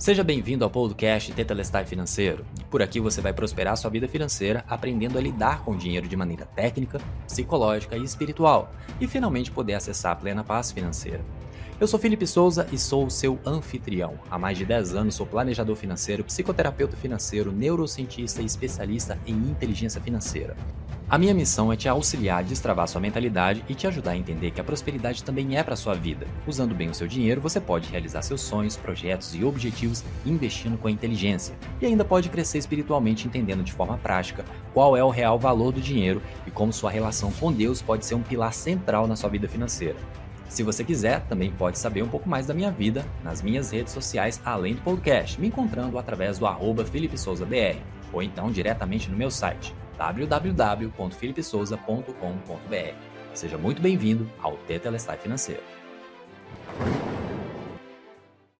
Seja bem-vindo ao podcast Tetelestai Financeiro. Por aqui você vai prosperar sua vida financeira aprendendo a lidar com o dinheiro de maneira técnica, psicológica e espiritual e finalmente poder acessar a plena paz financeira. Eu sou Felipe Souza e sou o seu anfitrião. Há mais de 10 anos sou planejador financeiro, psicoterapeuta financeiro, neurocientista e especialista em inteligência financeira. A minha missão é te auxiliar a destravar sua mentalidade e te ajudar a entender que a prosperidade também é para sua vida. Usando bem o seu dinheiro, você pode realizar seus sonhos, projetos e objetivos investindo com inteligência. E ainda pode crescer espiritualmente entendendo de forma prática qual é o real valor do dinheiro e como sua relação com Deus pode ser um pilar central na sua vida financeira. Se você quiser, também pode saber um pouco mais da minha vida nas minhas redes sociais, além do podcast, me encontrando através do arroba Felipe Souza BR, ou então diretamente no meu site www.filipesouza.com.br. Seja muito bem-vindo ao Tetelestai Financeiro.